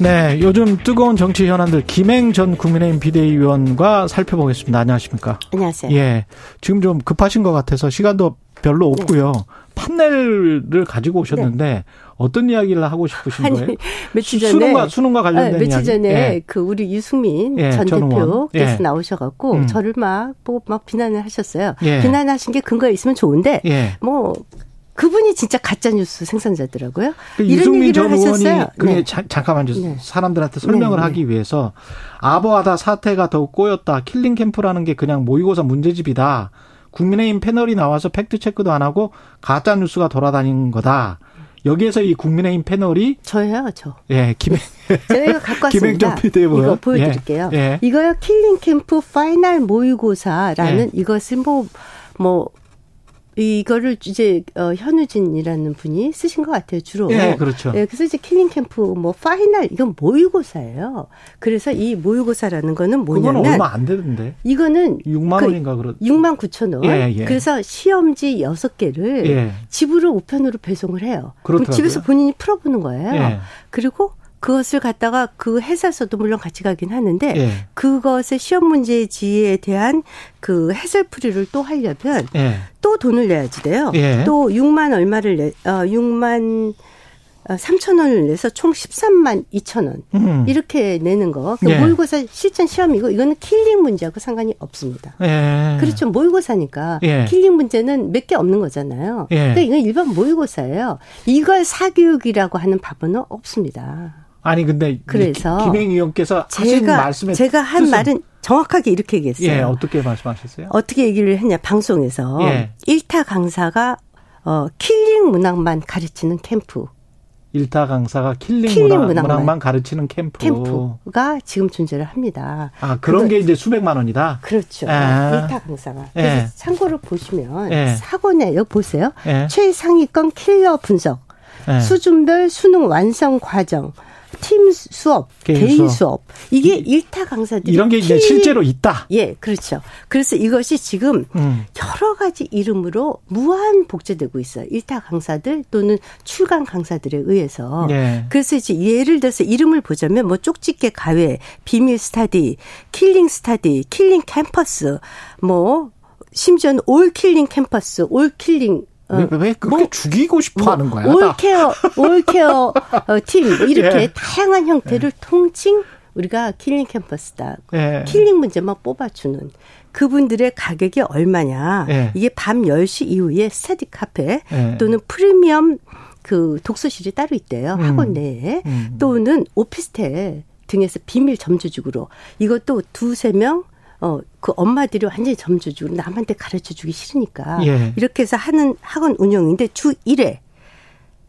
네, 요즘 뜨거운 정치 현안들 김행 전 국민의힘 비대위원과 살펴보겠습니다. 안녕하십니까? 안녕하세요. 예, 지금 좀 급하신 것 같아서 시간도 별로 없고요. 네. 판넬을 가지고 오셨는데 네. 어떤 이야기를 하고 싶으신 아니, 거예요? 며칠 전에 수능과 수능과 관련된 아, 며칠 이야기? 전에 예. 그 우리 유승민 예, 전 대표께서 예. 나오셔갖고 음. 저를 막뭐막 비난을 하셨어요. 예. 비난하신 게 근거가 있으면 좋은데 예. 뭐 그분이 진짜 가짜 뉴스 생산자더라고요. 그 이런 얘기를 하셨어요. 그게 네. 잠깐만 좀 네. 사람들한테 설명을 네, 네. 하기 위해서 어버버하다 사태가 더 꼬였다. killing 캠프라는 게 그냥 모의고사 문제집이다. 국민의힘 패널이 나와서 팩트 체크도 안 하고 가짜 뉴스가 돌아다니는 거다. 여기에서 이 국민의힘 패널이 저예요, 저. 예, 김행 저희가 갖고 왔습니다. 이거 보여드릴게요. 예, 예. 이거요, killing 캠프 final 모의고사라는 예. 이것은 뭐뭐 뭐 이거를 이제 어, 현우진이라는 분이 쓰신 것 같아요 주로. 예, 그렇죠. 예, 그래서 이제 killing 캠프 뭐 final 이건 모의고사예요. 그래서 이 모의고사라는 거는 뭐냐면 그건 얼마 안 되는데. 이거는 6만 그 원인가 그렇. 6만 9천 원. 예, 예. 그래서 시험지 6개를 예. 집으로 우편으로 배송을 해요. 그럼 집에서 본인이 풀어보는 거예요. 예. 그리고 그것을 갖다가 그 회사에서도 물론 같이 가긴 하는데 예. 그것의 시험 문제지에 대한 그 해설풀이를 또 하려면 예. 또 돈을 내야지 돼요. 예. 또 6만 얼마를 내, 어, 6만 3천 어, 원을 내서 총 13만 2천 원 음. 이렇게 내는 거. 그 예. 모의고사 실전 시험이고 이거는 killing 문제하고 상관이 없습니다. 예. 그렇죠. 모의고사니까 예. killing 문제는 몇 개 없는 거잖아요. 예. 그러니까 이건 일반 모의고사예요. 이걸 사교육이라고 하는 바보는 없습니다. 아니 근데 그래서 김행 의원께서 하신 말씀에 제가 한 뜻은? 말은 정확하게 이렇게 얘기했어요. 예, 어떻게 말씀하셨어요? 어떻게 얘기를 했냐 방송에서 예. 1타 강사가 어 killing 문항만 가르치는 캠프. 1타 강사가 killing, killing 문항, 문항만, 문항만, 가르치는 캠프. 캠프가 지금 존재를 합니다. 아, 그런 게 이제 수백만 원이다? 그렇죠. 아. 1타 강사가. 예. 그래서 참고로 보시면 예. 사고내, 여기 보세요. 예. 최상위권 킬러 분석, 예. 수준별 수능 완성 과정, 팀 수업, 개인, 개인 수업. 이게 일타 강사들이 이런 게 이제 실제로 있다. 예, 그렇죠. 그래서 이것이 지금 음. 여러 가지 이름으로 무한 복제되고 있어요. 일타 강사들 또는 출강 강사들에 의해서. 예. 그래서 이제 예를 들어서 이름을 보자면 뭐 쪽집게 가외, 비밀 study, killing study, killing 캠프, 뭐 심지어는 all killing 캠프, all killing 어, 왜, 왜 그렇게 뭐, 죽이고 싶어 뭐, 하는 거야? all care, all care 어, 팀, 이렇게 예. 다양한 형태를 예. 통칭 우리가 killing 캠프다. 예. killing 문제만 뽑아주는 그분들의 가격이 얼마냐. 예. 이게 밤 10시 이후에 스타디 카페 예. 또는 프리미엄 그 독서실이 따로 있대요. 음. 학원 내에. 음. 또는 오피스텔 등에서 비밀 점조직으로 이것도 두세 명 어, 그 엄마들이 완전히 점조직이고 남한테 가르쳐 주기 싫으니까. 예. 이렇게 해서 하는 학원 운영인데 주 1회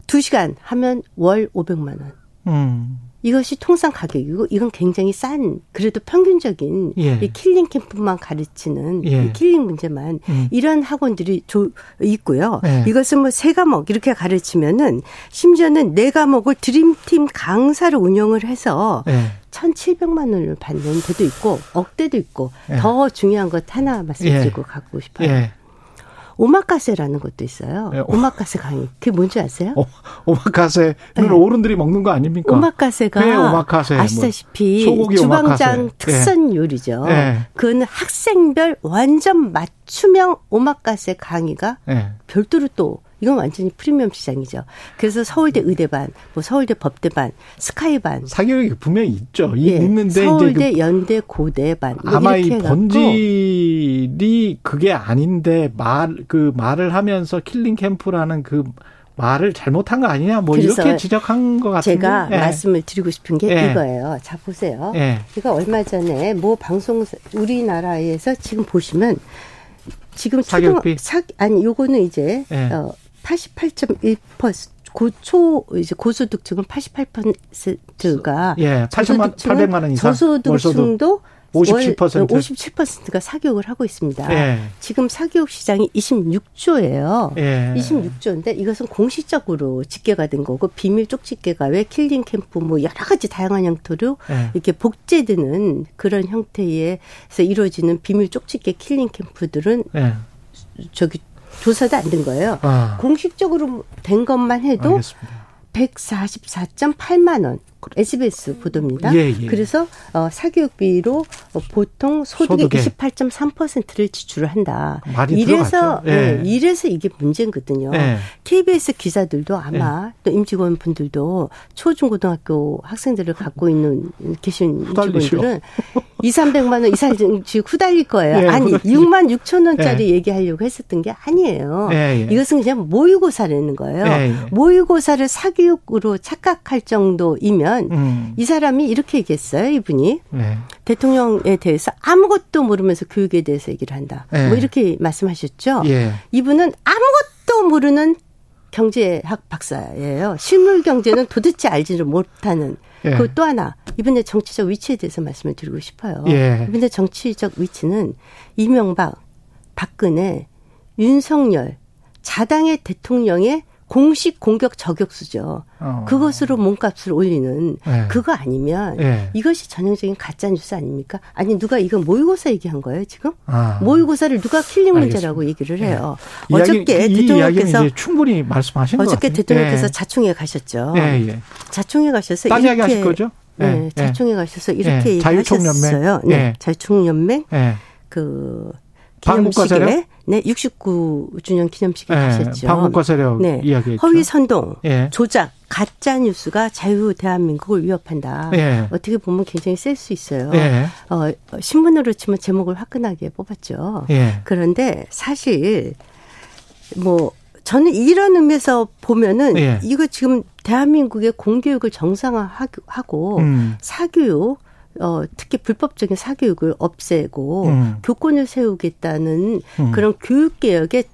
2시간 하면 월 500만 원. 음. 이것이 통상 가격이고 이건 굉장히 싼 그래도 평균적인 예. 이 killing 캠프만 가르치는 예. 이 killing 문제만 음. 이런 학원들이 조, 있고요. 예. 이것은 뭐 세 과목 이렇게 가르치면은 심지어는 네 과목을 드림팀 강사를 운영을 해서 예. 1,700만 원을 받는 데도 있고 억대도 있고 예. 더 중요한 것 하나 말씀드리고 예. 가고 싶어요. 오마카세라는 것도 있어요. 네. 오 마카세 강의. 그게 뭔지 아세요? 오, 오마카세는 네. 어른들이 먹는 거 아닙니까? 오마카세가 네, 오마카세. 뭐 아시다시피 뭐 주방장 오마카세. 특선 네. 요리죠. 네. 그거는 학생별 완전 맞춤형 오마카세 강의가 네. 별도로 또 이건 완전히 프리미엄 시장이죠. 그래서 서울대 의대반, 뭐 서울대 법대반, 스카이반. 사교육이 분명히 있죠. 예. 있는데 서울대, 그 연대, 고대반. 뭐 아마 이 본질이 그게 아닌데 말 그 말을 하면서 killing 캠프라는 그 말을 잘못한 거 아니냐 뭐 이렇게 지적한 것 같은데 제가 예. 말씀을 드리고 싶은 게 예. 이거예요. 자 보세요. 예. 제가 얼마 전에 뭐 방송 우리나라에서 지금 보시면 지금 초등 사 아니 요거는 이제 예. 어 88.1% 고초 이제 고소득층은 88%가 예, 8천만 800만 원 이상 저소득층도 57%. 57%가 사교육을 하고 있습니다. 예. 지금 사교육 시장이 26조예요. 예. 26조인데 이것은 공식적으로 집계가 된 거고 비밀 족집게가 왜 killing 캠프 뭐 여러 가지 다양한 형태로 예. 이렇게 복제되는 그런 형태에서 이루어지는 비밀 족집게 killing 캠프들은 예. 저기 조사도 안 된 거예요. 아. 공식적으로 된 것만 해도 알겠습니다. 144.8만 원. SBS 보도입니다. 예, 예. 그래서 어, 사교육비로 어, 보통 소득의 소득에. 28.3%를 지출을 한다. 이래서 예. 네, 이래서 이게 문제거든요. 예. KBS 기자들도 아마 예. 또 임직원 분들도 초중고등학교 학생들을 갖고 있는 계신 임직원들은 2, 300만 원 이상 후달릴 거예요. 예, 아니, 후달리. 6만 6천 원짜리 얘기하려고 했었던 게 아니에요. 이것은 그냥 모의고사라는 거예요. 모의고사를 사교육으로 착각할 정도이면 보면 음. 이 사람이 이렇게 얘기했어요. 이분이 네. 대통령에 대해서 아무것도 모르면서 교육에 대해서 얘기를 한다. 네. 뭐 이렇게 말씀하셨죠. 예. 이분은 아무것도 모르는 경제학 박사예요. 실물 경제는 도대체 알지를 못하는. 예. 그또 하나 이분의 정치적 위치에 대해서 말씀을 드리고 싶어요. 예. 이분의 정치적 위치는 이명박, 박근혜, 윤석열, 자당의 대통령의 공식 공격 저격수죠. 어. 그것으로 몸값을 올리는 네. 그거 아니면 네. 이것이 전형적인 가짜 뉴스 아닙니까? 아니 누가 이거 모의고사 얘기한 거예요 지금? 아. 모의고사를 누가 killing 문제라고 얘기를 해요. 네. 어저께 이야기, 대통령께서 충분히 말씀하신 어저께 대통령께서 네. 자총에 가셨죠. 자총에 가셔서 딴 이렇게 하실 거죠? 네, 자총에 가셔서 이렇게 얘기하셨어요. 네, 자유총연맹 그 기념식에 네, 69주년 기념식에 네, 가셨죠. 반국가 세력 네. 이야기했죠. 허위 선동, 네. 조작, 가짜 뉴스가 자유 대한민국을 위협한다. 네. 어떻게 보면 굉장히 셀 수 있어요. 네. 어, 신문으로 치면 제목을 화끈하게 뽑았죠. 네. 그런데 사실 뭐 저는 이런 의미에서 보면은 이거 지금 대한민국의 공교육을 정상화하고 음. 사교육 어, 특히 불법적인 사교육을 없애고 음. 교권을 세우겠다는 음. 그런 교육개혁에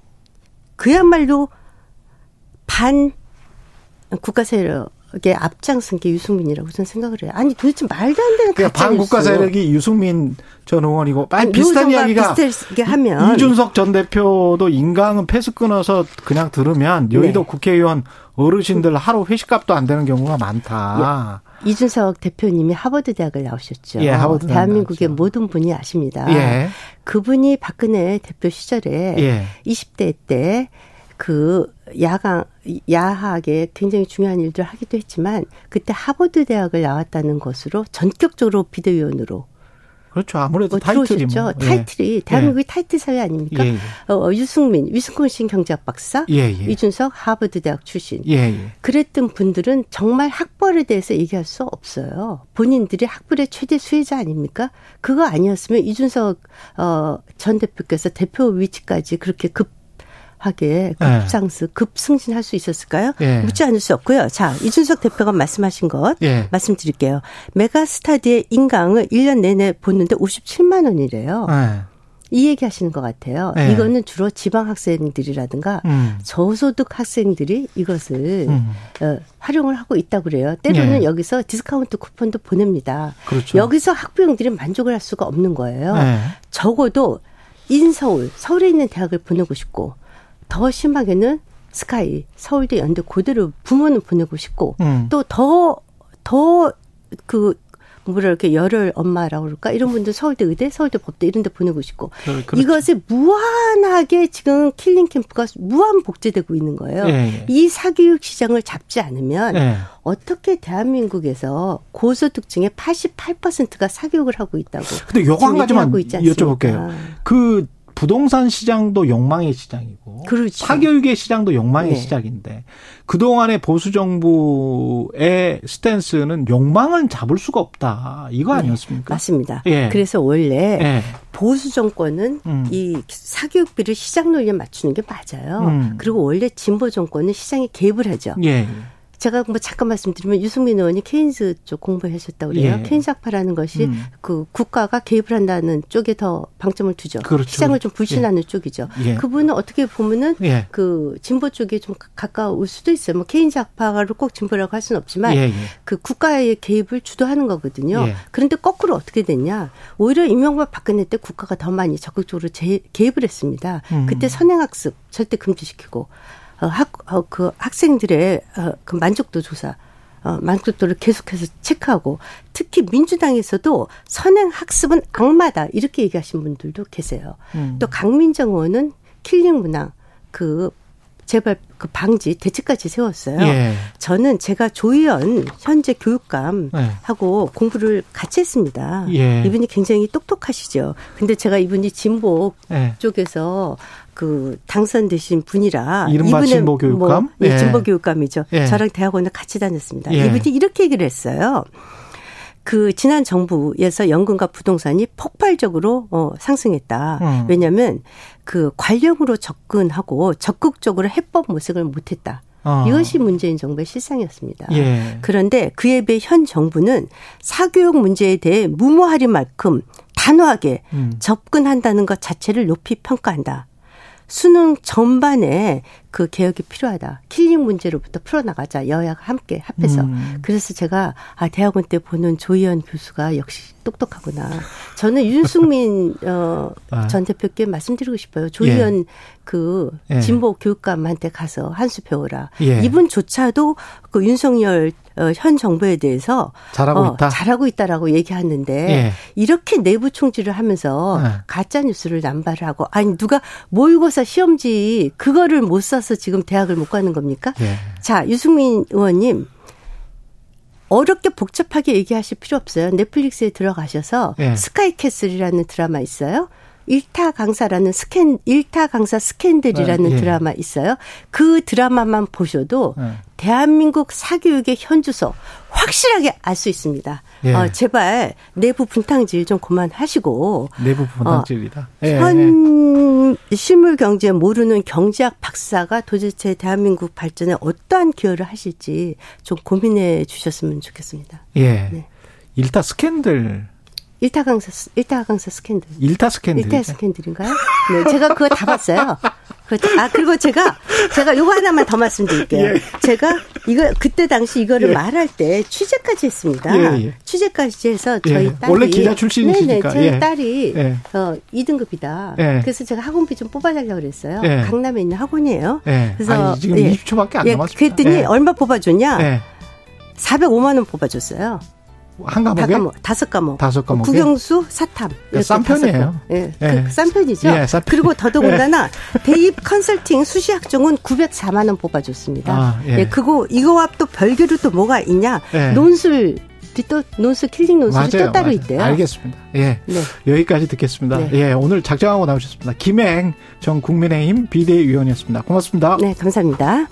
그야말로 반 국가 세력 에 앞장선 게 유승민이라고 저는 생각을 해요. 아니 도대체 말도 안 되는 그러니까 반국가 세력이 유승민 전 의원이고 아니, 비슷한 이야기가 비슷하게 하면 이준석 전 대표도 인강은 패스 끊어서 그냥 들으면 여의도 네. 국회의원 어르신들 하루 회식값도 안 되는 경우가 많다. 예. 이준석 대표님이 하버드 대학을 나오셨죠. 예, 하버드 대한민국의 나왔죠. 모든 분이 아십니다. 예. 그분이 박근혜 대표 시절에 예. 20대 때 그 야강 야학에 굉장히 중요한 일들을 하기도 했지만 그때 하버드 대학을 나왔다는 것으로 전격적으로 비대위원으로 그렇죠. 아무래도 뭐 타이틀이 뭐. 예. 타이틀이 대한민국의 예. 타이틀 사회 아닙니까? 예, 예. 어, 유승민, 위스콘신 경제학 박사, 예, 예. 이준석 하버드 대학 출신. 그랬던 분들은 정말 학벌에 대해서 얘기할 수 없어요. 본인들이 학벌의 최대 수혜자 아닙니까? 그거 아니었으면 이준석 어, 전 대표께서 대표 위치까지 그렇게 급 하게 네. 급상승, 급승진할 수 있었을까요? 예. 묻지 않을 수 없고요. 자, 이준석 대표가 말씀하신 것 예. 말씀드릴게요. 메가스타디의 인강을 1년 내내 보는데 57만 원이래요. 예. 이 얘기 하시는 것 같아요. 네. 이거는 주로 지방 학생들이라든가 음. 저소득 학생들이 이것을 음. 어, 활용을 하고 있다고 그래요. 때로는 네. 여기서 디스카운트 쿠폰도 보냅니다. 그렇죠. 여기서 학부형들이 만족을 할 수가 없는 거예요. 네. 적어도 in서울, 서울에 있는 대학을 보내고 싶고 더 심하게는 SKY, 서울대, 연대 고대로 부모는 보내고 싶고 음. 또더 더 그 뭐라 이렇게 열혈 엄마라고 그럴까 이런 분들 서울대 의대, 서울대 법대 이런 데 보내고 싶고 그렇죠. 이것이 무한하게 지금 killing camp가 무한 복제되고 있는 거예요. 네. 이 사교육 시장을 잡지 않으면 네. 어떻게 대한민국에서 고소득층의 88%가 사교육을 하고 있다고? 근데 요거 한 가지만 여쭤볼게요. 그 부동산 시장도 욕망의 시장이고 그렇죠. 사교육의 시장도 욕망의 네. 시장인데 그동안의 보수 정부의 스탠스는 욕망을 잡을 수가 없다. 이거 네. 아니었습니까? 네, 맞습니다. 예. 그래서 원래 예. 보수 정권은 음. 이 사교육비를 시장 논리에 맞추는 게 맞아요. 음. 그리고 원래 진보 정권은 시장에 개입을 하죠. 예. 제가 뭐 잠깐 말씀드리면 유승민 의원이 케인즈 쪽 공부하셨다고 그래요. 예. 케인즈 학파라는 것이 음. 그 국가가 개입을 한다는 쪽에 더 방점을 두죠. 그렇죠. 시장을 좀 불신하는 예. 쪽이죠. 예. 그분은 어떻게 보면은 예. 그 진보 쪽에 좀 가까울 수도 있어요. 뭐 케인즈 학파를 꼭 진보라고 할 수는 없지만 예, 예. 그 국가의 개입을 주도하는 거거든요. 그런데 거꾸로 어떻게 됐냐? 오히려 이명박 박근혜 때 국가가 더 많이 적극적으로 제, 개입을 했습니다. 음. 그때 선행학습 절대 금지시키고 어, 학, 어, 그 학생들의 어, 그 만족도 조사 어, 만족도를 계속해서 체크하고 특히 민주당에서도 선행 학습은 악마다 이렇게 얘기하신 분들도 계세요. 음. 또 강민정 의원은 killing 문항 그 재발 그 방지 대책까지 세웠어요. 예. 저는 제가 조희연 현재 교육감하고 예. 공부를 같이 했습니다. 예. 이분이 굉장히 똑똑하시죠. 근데 제가 이분이 진보 예. 쪽에서 그 당선되신 분이라 이분의 진보 교육감, 뭐, 예, 진보 교육감이죠. 예. 저랑 대학원을 같이 다녔습니다. 이분이 이렇게 얘기를 했어요. 그 지난 정부에서 연금과 부동산이 폭발적으로 어 상승했다. 음. 왜냐하면 그 관념으로 접근하고 적극적으로 해법 모색을 못했다. 어. 이것이 문재인 정부의 실상이었습니다. 예. 그런데 그에 비해 현 정부는 사교육 문제에 대해 무모하리 만큼 단호하게 음. 접근한다는 것 자체를 높이 평가한다. 수능 전반에 그 개혁이 필요하다. killing 문제로부터 풀어나가자. 여야가 함께 합해서. 음. 그래서 제가 아 대학원 때 보는 조희연 교수가 역시 똑똑하구나. 저는 윤승민 어, 아. 전 대표께 말씀드리고 싶어요. 조희연 예. 그 예. 진보 교육감한테 가서 한수 배워라. 예. 이분조차도 그 윤석열 어, 현 정부에 대해서 잘하고 어, 있다. 잘하고 있다라고 얘기하는데 예. 이렇게 내부 총질을 하면서 예. 가짜 뉴스를 남발하고 아니 누가 모의고사 시험지 그거를 못 써서 지금 대학을 못 가는 겁니까? 예. 자 유승민 의원님 어렵게 복잡하게 얘기하실 필요 없어요. 넷플릭스에 들어가셔서 예. 스카이캐슬이라는 드라마 있어요. 일타 강사라는 스캔 일타 강사 스캔들이라는 네, 예. 드라마 있어요. 그 드라마만 보셔도 네. 대한민국 사교육의 현주소 확실하게 알 수 있습니다. 예. 어, 제발 내부 분탕질 좀 그만하시고 내부 분탕질이다. 어, 예. 현 실물 경제 모르는 경제학 박사가 도대체 대한민국 발전에 어떠한 기여를 하실지 좀 고민해 주셨으면 좋겠습니다. 예. 네. 일타 스캔들 일타 강사 일타 강사 스캔들. 일타 스캔들. 일타 스캔들인가요? 네, 제가 그거 다 봤어요. 아 그리고 제가 제가 요거 하나만 더 말씀드릴게요. 예. 제가 이거 그때 당시 이거를 예. 말할 때 취재까지 했습니다. 예, 예. 취재까지 해서 예. 저희 딸이 원래 기자 출신이시니까 네네, 저희 예. 딸이 어 2등급이다. 그래서 제가 학원비 좀 뽑아달라고 그랬어요. 강남에 있는 학원이에요. 그래서 아니, 지금 20초밖에 안 남았어요. 그랬더니 얼마 뽑아줬냐? 405만 원 뽑아줬어요. 한 과목에 과목, 다섯 과목. 다섯 과목. 국영수, 사탐. 싼 편이에요. 예. 예. 그, 싼 편이죠. 예, 싼 그리고 더더군다나 예. 대입 컨설팅 수시 학종은 904만 원 뽑아줬습니다. 아, 예. 예. 그거 이거와 또 별개로 또 뭐가 있냐? 예. 논술 또 논술 killing 논술이 맞아요, 또 따로 맞아요. 있대요. 알겠습니다. 예. 네. 여기까지 듣겠습니다. 네. 예. 오늘 작정하고 나오셨습니다. 김행 전 국민의힘 비대위원이었습니다. 고맙습니다. 네, 감사합니다.